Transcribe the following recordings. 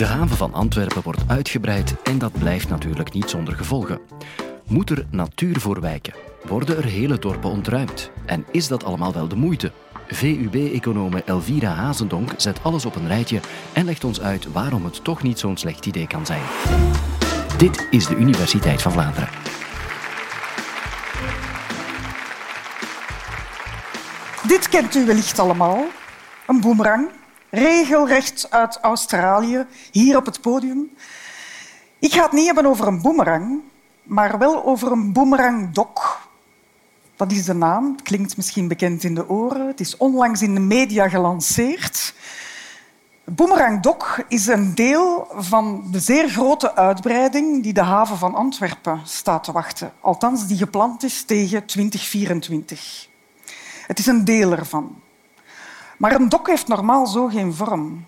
De haven van Antwerpen wordt uitgebreid en dat blijft natuurlijk niet zonder gevolgen. Moet er natuur voor wijken? Worden er hele dorpen ontruimd? En is dat allemaal wel de moeite? VUB-econome Elvira Hazendonk zet alles op een rijtje en legt ons uit waarom het toch niet zo'n slecht idee kan zijn. Dit is de Universiteit van Vlaanderen. Dit kent u wellicht allemaal. Een boemerang, regelrecht uit Australië, hier op het podium. Ik ga het niet hebben over een boemerang, maar wel over een boemerangdok. Dat is de naam. Het klinkt misschien bekend in de oren. Het is onlangs in de media gelanceerd. Boomerang Dock is een deel van de zeer grote uitbreiding die de haven van Antwerpen staat te wachten. Althans, die gepland is tegen 2024. Het is een deel ervan. Maar een dok heeft normaal zo geen vorm.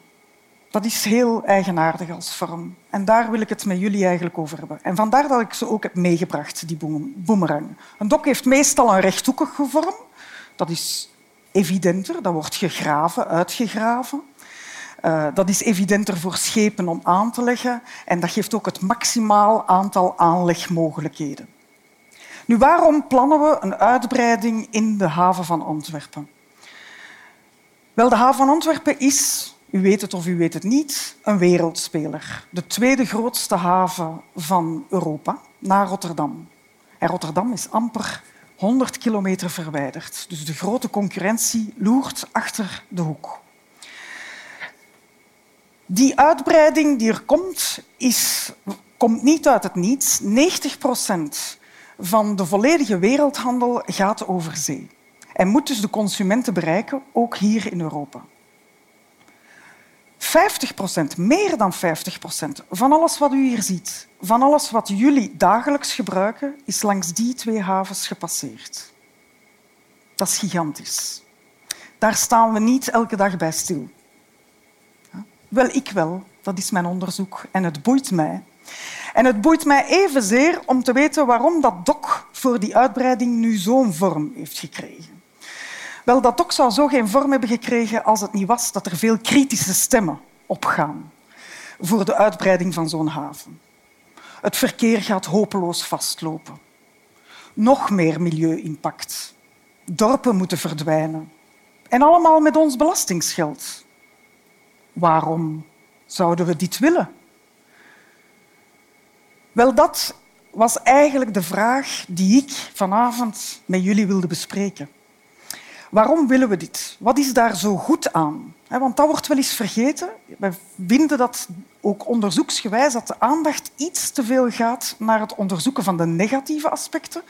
Dat is heel eigenaardig als vorm. En daar wil ik het met jullie eigenlijk over hebben. En vandaar dat ik ze ook heb meegebracht, die boemerang. Een dok heeft meestal een rechthoekige vorm. Dat is evidenter. Dat wordt gegraven, uitgegraven. Uh, dat is evidenter voor schepen om aan te leggen en dat geeft ook het maximaal aantal aanlegmogelijkheden. Nu, waarom plannen we een uitbreiding in de haven van Antwerpen? Wel, de haven van Antwerpen is u weet het of u weet het niet, een wereldspeler. De tweede grootste haven van Europa, na Rotterdam. En Rotterdam is amper 100 kilometer verwijderd. Dus de grote concurrentie loert achter de hoek. Die uitbreiding die er komt, is, komt niet uit het niets. 90 procent van de volledige wereldhandel gaat over zee. En moet dus de consumenten bereiken, ook hier in Europa. 50 procent, meer dan 50 procent van alles wat u hier ziet, van alles wat jullie dagelijks gebruiken, is langs die twee havens gepasseerd. Dat is gigantisch. Daar staan we niet elke dag bij stil. Wel, ik wel. Dat is mijn onderzoek en het boeit mij. En het boeit mij evenzeer om te weten waarom dat dok voor die uitbreiding nu zo'n vorm heeft gekregen. Wel, dat ook zou zo geen vorm hebben gekregen als het niet was dat er veel kritische stemmen opgaan voor de uitbreiding van zo'n haven. Het verkeer gaat hopeloos vastlopen. Nog meer milieu-impact. Dorpen moeten verdwijnen. En allemaal met ons belastingsgeld. Waarom zouden we dit willen? Wel, dat was eigenlijk de vraag die ik vanavond met jullie wilde bespreken. Waarom willen we dit? Wat is daar zo goed aan? Want dat wordt wel eens vergeten. We vinden dat ook onderzoeksgewijs dat de aandacht iets te veel gaat naar het onderzoeken van de negatieve aspecten.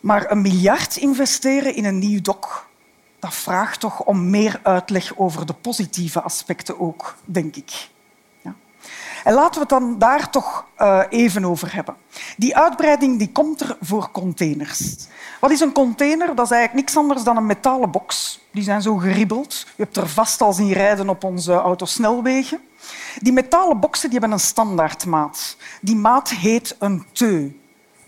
Maar een miljard investeren in een nieuw dok, dat vraagt toch om meer uitleg over de positieve aspecten ook, denk ik. En laten we het dan daar toch uh, even over hebben. Die uitbreiding die komt er voor containers. Wat is een container? Dat is eigenlijk niks anders dan een metalen box. Die zijn zo geribbeld. U hebt er vast al zien rijden op onze autosnelwegen. Die metalen boxen die hebben een standaardmaat. Die maat heet een TEU.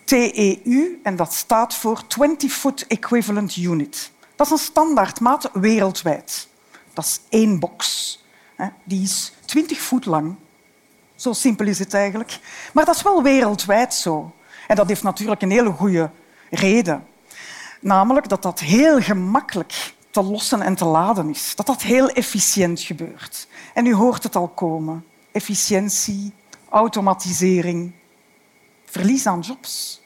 TEU, en dat staat voor 20-foot equivalent unit. Dat is een standaardmaat wereldwijd. Dat is één box. Die is 20 voet lang zo simpel is het eigenlijk. Maar dat is wel wereldwijd zo. En dat heeft natuurlijk een hele goede reden. Namelijk dat dat heel gemakkelijk te lossen en te laden is. Dat dat heel efficiënt gebeurt. En u hoort het al komen. Efficiëntie, automatisering, verlies aan jobs.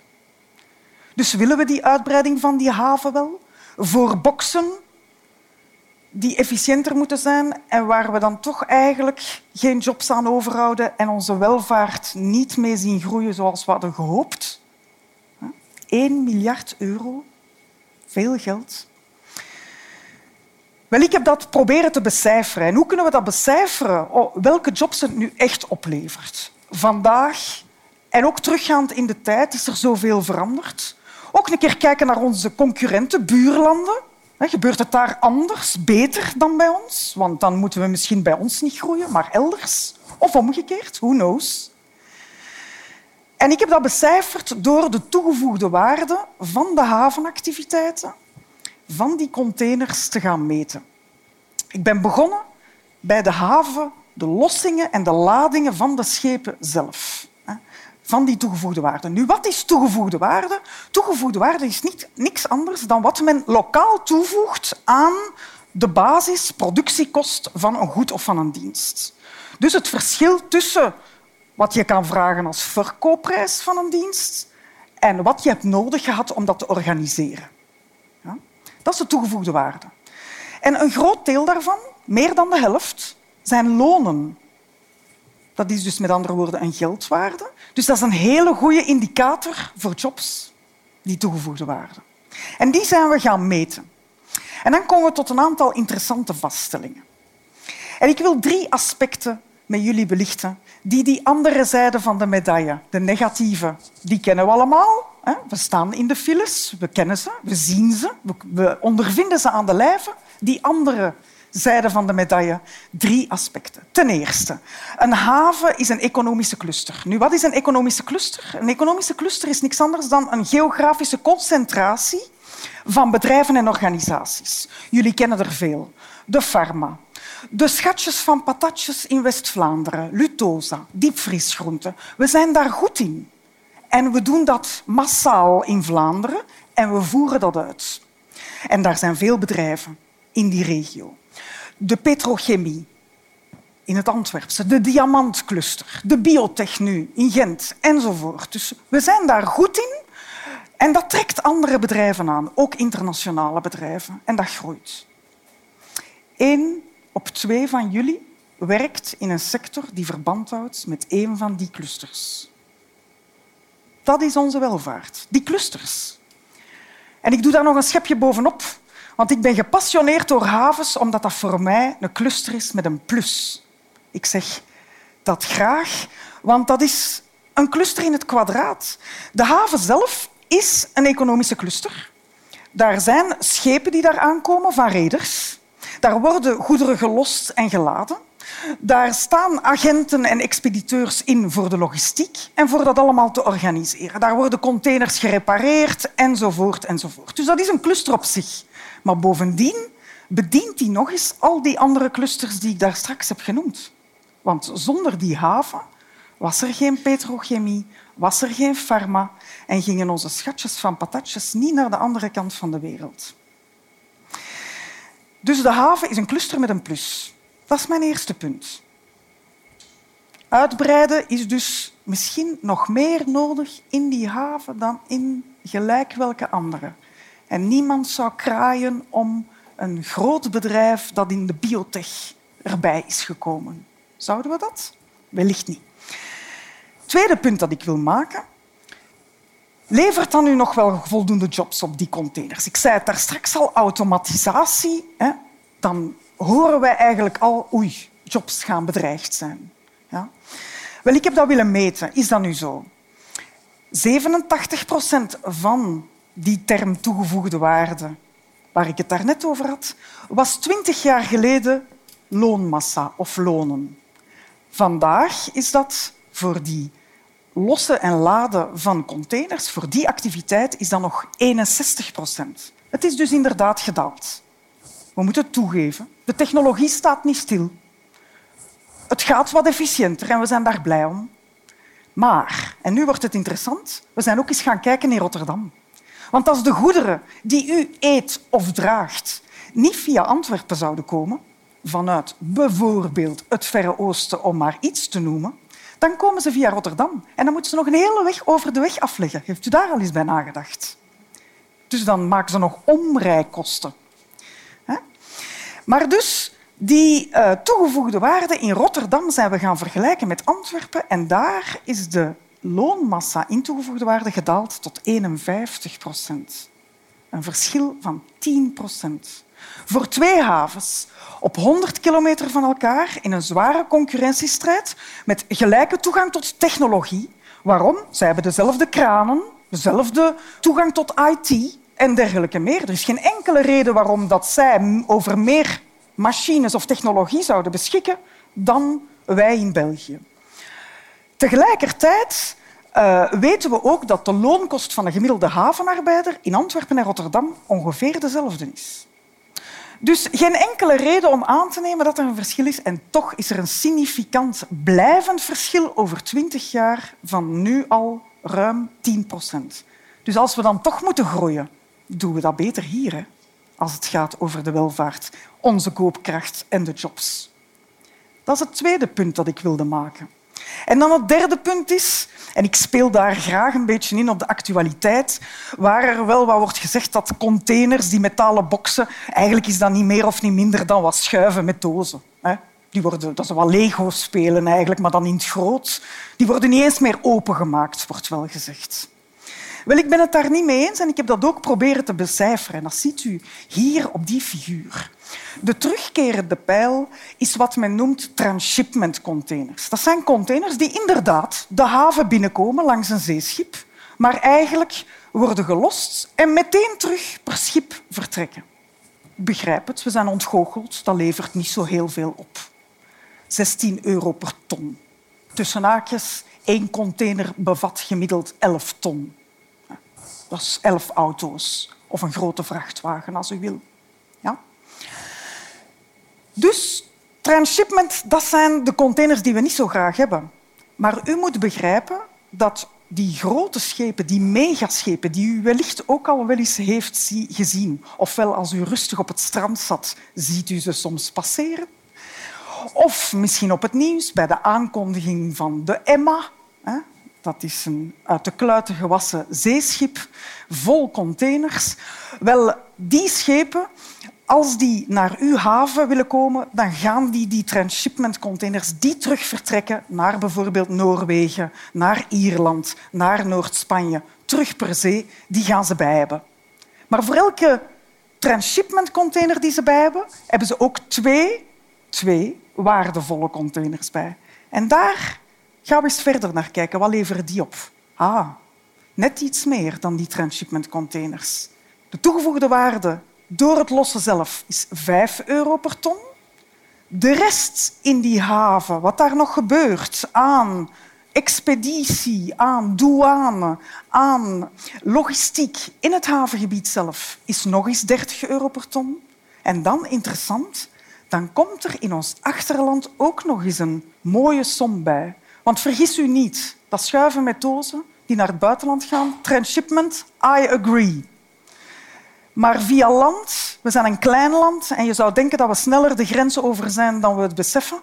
Dus willen we die uitbreiding van die haven wel? Voor boksen die efficiënter moeten zijn en waar we dan toch eigenlijk geen jobs aan overhouden en onze welvaart niet mee zien groeien zoals we hadden gehoopt. 1 miljard euro, veel geld. Wel, ik heb dat proberen te becijferen. En hoe kunnen we dat becijferen? Oh, welke jobs het nu echt oplevert? Vandaag en ook teruggaand in de tijd is er zoveel veranderd. Ook een keer kijken naar onze concurrenten, buurlanden. Gebeurt het daar anders, beter dan bij ons? Want dan moeten we misschien bij ons niet groeien, maar elders. Of omgekeerd, who knows? En ik heb dat becijferd door de toegevoegde waarde van de havenactiviteiten van die containers te gaan meten. Ik ben begonnen bij de haven de lossingen en de ladingen van de schepen zelf. Van die toegevoegde waarde. Nu, wat is toegevoegde waarde? Toegevoegde waarde is niet, niks anders dan wat men lokaal toevoegt aan de basisproductiekost van een goed of van een dienst. Dus het verschil tussen wat je kan vragen als verkoopprijs van een dienst en wat je hebt nodig gehad om dat te organiseren. Ja? Dat is de toegevoegde waarde. En een groot deel daarvan, meer dan de helft, zijn lonen. Dat is dus met andere woorden een geldwaarde. Dus dat is een hele goede indicator voor jobs, die toegevoegde waarde. En die zijn we gaan meten. En dan komen we tot een aantal interessante vaststellingen. En ik wil drie aspecten met jullie belichten die die andere zijde van de medaille, de negatieve, die kennen we allemaal. We staan in de files, we kennen ze, we zien ze, we ondervinden ze aan de lijve. Die andere zijde van de medaille, drie aspecten. Ten eerste, een haven is een economische cluster. Nu, wat is een economische cluster? Een economische cluster is niks anders dan een geografische concentratie van bedrijven en organisaties. Jullie kennen er veel. De pharma, de schatjes van patatjes in West-Vlaanderen, Lutosa, diepvriesgroenten. We zijn daar goed in. En we doen dat massaal in Vlaanderen en we voeren dat uit. En daar zijn veel bedrijven in die regio. De petrochemie in het Antwerpse, de diamantcluster, de biotech nu in Gent enzovoort. Dus we zijn daar goed in en dat trekt andere bedrijven aan, ook internationale bedrijven, en dat groeit. Eén op twee van jullie werkt in een sector die verband houdt met een van die clusters. Dat is onze welvaart, die clusters. En ik doe daar nog een schepje bovenop, want ik ben gepassioneerd door havens omdat dat voor mij een cluster is met een plus. Ik zeg dat graag, want dat is een cluster in het kwadraat. De haven zelf is een economische cluster. Daar zijn schepen die daar aankomen van reders. Daar worden goederen gelost en geladen. Daar staan agenten en expediteurs in voor de logistiek en voor dat allemaal te organiseren. Daar worden containers gerepareerd enzovoort. enzovoort. Dus dat is een cluster op zich. Maar bovendien bedient die nog eens al die andere clusters die ik daar straks heb genoemd. Want zonder die haven was er geen petrochemie, was er geen farma en gingen onze schatjes van patatjes niet naar de andere kant van de wereld. Dus de haven is een cluster met een plus. Dat is mijn eerste punt. Uitbreiden is dus misschien nog meer nodig in die haven dan in gelijk welke andere. En niemand zou kraaien om een groot bedrijf dat in de biotech erbij is gekomen. Zouden we dat? Wellicht niet. Tweede punt dat ik wil maken. Levert dan nu nog wel voldoende jobs op die containers? Ik zei het daar straks al, automatisatie. Hè, dan horen wij eigenlijk al, oei, jobs gaan bedreigd zijn. Ja? Wel, ik heb dat willen meten. Is dat nu zo? 87 procent van die term toegevoegde waarde, waar ik het daarnet over had, was twintig jaar geleden loonmassa of lonen. Vandaag is dat voor die lossen en laden van containers, voor die activiteit is dat nog 61 procent. Het is dus inderdaad gedaald. We moeten toegeven. De technologie staat niet stil. Het gaat wat efficiënter en we zijn daar blij om. Maar, en nu wordt het interessant, we zijn ook eens gaan kijken in Rotterdam. Want als de goederen die u eet of draagt niet via Antwerpen zouden komen, vanuit bijvoorbeeld het Verre Oosten, om maar iets te noemen, dan komen ze via Rotterdam. En dan moeten ze nog een hele weg over de weg afleggen. Heeft u daar al eens bij nagedacht? Dus dan maken ze nog omrijkosten. Maar dus die uh, toegevoegde waarde in Rotterdam zijn we gaan vergelijken met Antwerpen en daar is de loonmassa in toegevoegde waarde gedaald tot 51 procent. Een verschil van 10 procent. Voor twee havens op 100 kilometer van elkaar in een zware concurrentiestrijd met gelijke toegang tot technologie. Waarom? Zij hebben dezelfde kranen, dezelfde toegang tot IT en dergelijke meer. Er is geen enkele reden waarom dat zij over meer machines of technologie zouden beschikken dan wij in België. Tegelijkertijd uh, weten we ook dat de loonkost van een gemiddelde havenarbeider in Antwerpen en Rotterdam ongeveer dezelfde is. Dus geen enkele reden om aan te nemen dat er een verschil is. En toch is er een significant blijvend verschil over twintig jaar van nu al ruim 10 procent. Dus als we dan toch moeten groeien, doen we dat beter hier. Hè? Als het gaat over de welvaart, onze koopkracht en de jobs. Dat is het tweede punt dat ik wilde maken. En dan het derde punt is, en ik speel daar graag een beetje in op de actualiteit, waar er wel wat wordt gezegd dat containers, die metalen boksen, eigenlijk is dat niet meer of niet minder dan wat schuiven met dozen. Die worden, dat is wel Lego-spelen eigenlijk, maar dan in het groot. Die worden niet eens meer opengemaakt, wordt wel gezegd. Wel, ik ben het daar niet mee eens en ik heb dat ook proberen te becijferen. En dat ziet u hier op die figuur. De terugkerende pijl is wat men noemt transshipment containers. Dat zijn containers die inderdaad de haven binnenkomen langs een zeeschip, maar eigenlijk worden gelost en meteen terug per schip vertrekken. Ik begrijp het, we zijn ontgoocheld, dat levert niet zo heel veel op. 16 euro per ton. Tussen haakjes, één container bevat gemiddeld 11 ton. Dat is 11 auto's of een grote vrachtwagen, als u wil. Ja? Dus transshipment, dat zijn de containers die we niet zo graag hebben. Maar u moet begrijpen dat die grote schepen, die megaschepen, die u wellicht ook al wel eens heeft gezien, ofwel als u rustig op het strand zat, ziet u ze soms passeren, of misschien op het nieuws bij de aankondiging van de Emma. Dat is een uit de kluiten gewassen zeeschip vol containers. Wel, die schepen, als die naar uw haven willen komen, dan gaan die die transshipment containers die terug vertrekken naar bijvoorbeeld Noorwegen, naar Ierland, naar Noord-Spanje, terug per zee, die gaan ze bij hebben. Maar voor elke transshipment container die ze bij hebben, hebben ze ook twee, twee waardevolle containers bij. En daar gaan we eens verder naar kijken. Wat leveren die op? Ah, net iets meer dan die transshipment containers. De toegevoegde waarde door het lossen zelf is 5 euro per ton. De rest in die haven, wat daar nog gebeurt aan expeditie, aan douane, aan logistiek in het havengebied zelf, is nog eens 30 euro per ton. En dan, interessant, dan komt er in ons achterland ook nog eens een mooie som bij. Want vergis u niet, dat schuiven met dozen die naar het buitenland gaan, transshipment, I agree. Maar via land, we zijn een klein land en je zou denken dat we sneller de grenzen over zijn dan we het beseffen.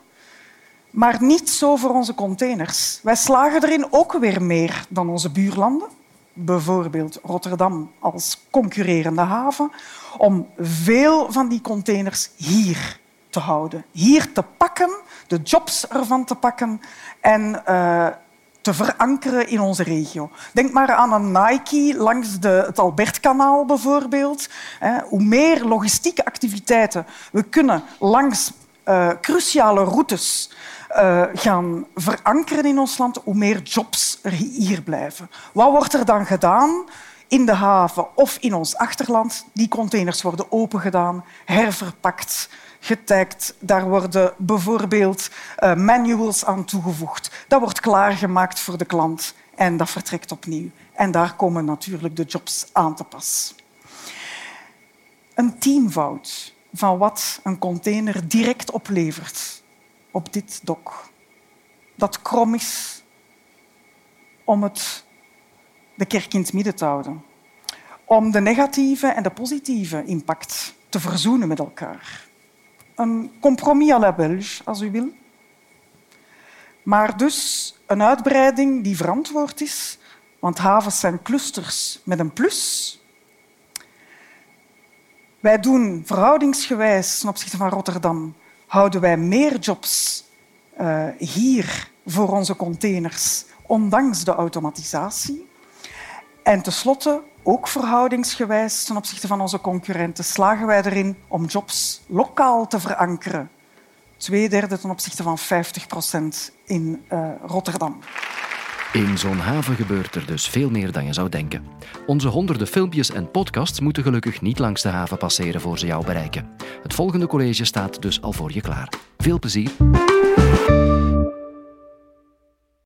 Maar niet zo voor onze containers. Wij slagen erin ook weer meer dan onze buurlanden, bijvoorbeeld Rotterdam als concurrerende haven, om veel van die containers hier te houden, hier te pakken, de jobs ervan te pakken en uh, te verankeren in onze regio. Denk maar aan een Nike langs de, het Albertkanaal bijvoorbeeld. Hoe meer logistieke activiteiten we kunnen langs uh, cruciale routes uh, gaan verankeren in ons land, hoe meer jobs er hier blijven. Wat wordt er dan gedaan? In de haven of in ons achterland. Die containers worden opengedaan, herverpakt, getagd. Daar worden bijvoorbeeld uh, manuals aan toegevoegd. Dat wordt klaargemaakt voor de klant en dat vertrekt opnieuw. En daar komen natuurlijk de jobs aan te pas. Een teamvoud van wat een container direct oplevert op dit dok. Dat krom is om het de kerk in het midden te houden. Om de negatieve en de positieve impact te verzoenen met elkaar een compromis à la Belge, als u wil. Maar dus een uitbreiding die verantwoord is, want havens zijn clusters met een plus. Wij doen verhoudingsgewijs ten opzichte van Rotterdam, houden wij meer jobs uh, hier voor onze containers, ondanks de automatisatie. En tenslotte ook verhoudingsgewijs ten opzichte van onze concurrenten slagen wij erin om jobs lokaal te verankeren. Twee derde ten opzichte van 50 procent in uh, Rotterdam. In zo'n haven gebeurt er dus veel meer dan je zou denken. Onze honderden filmpjes en podcasts moeten gelukkig niet langs de haven passeren voor ze jou bereiken. Het volgende college staat dus al voor je klaar. Veel plezier!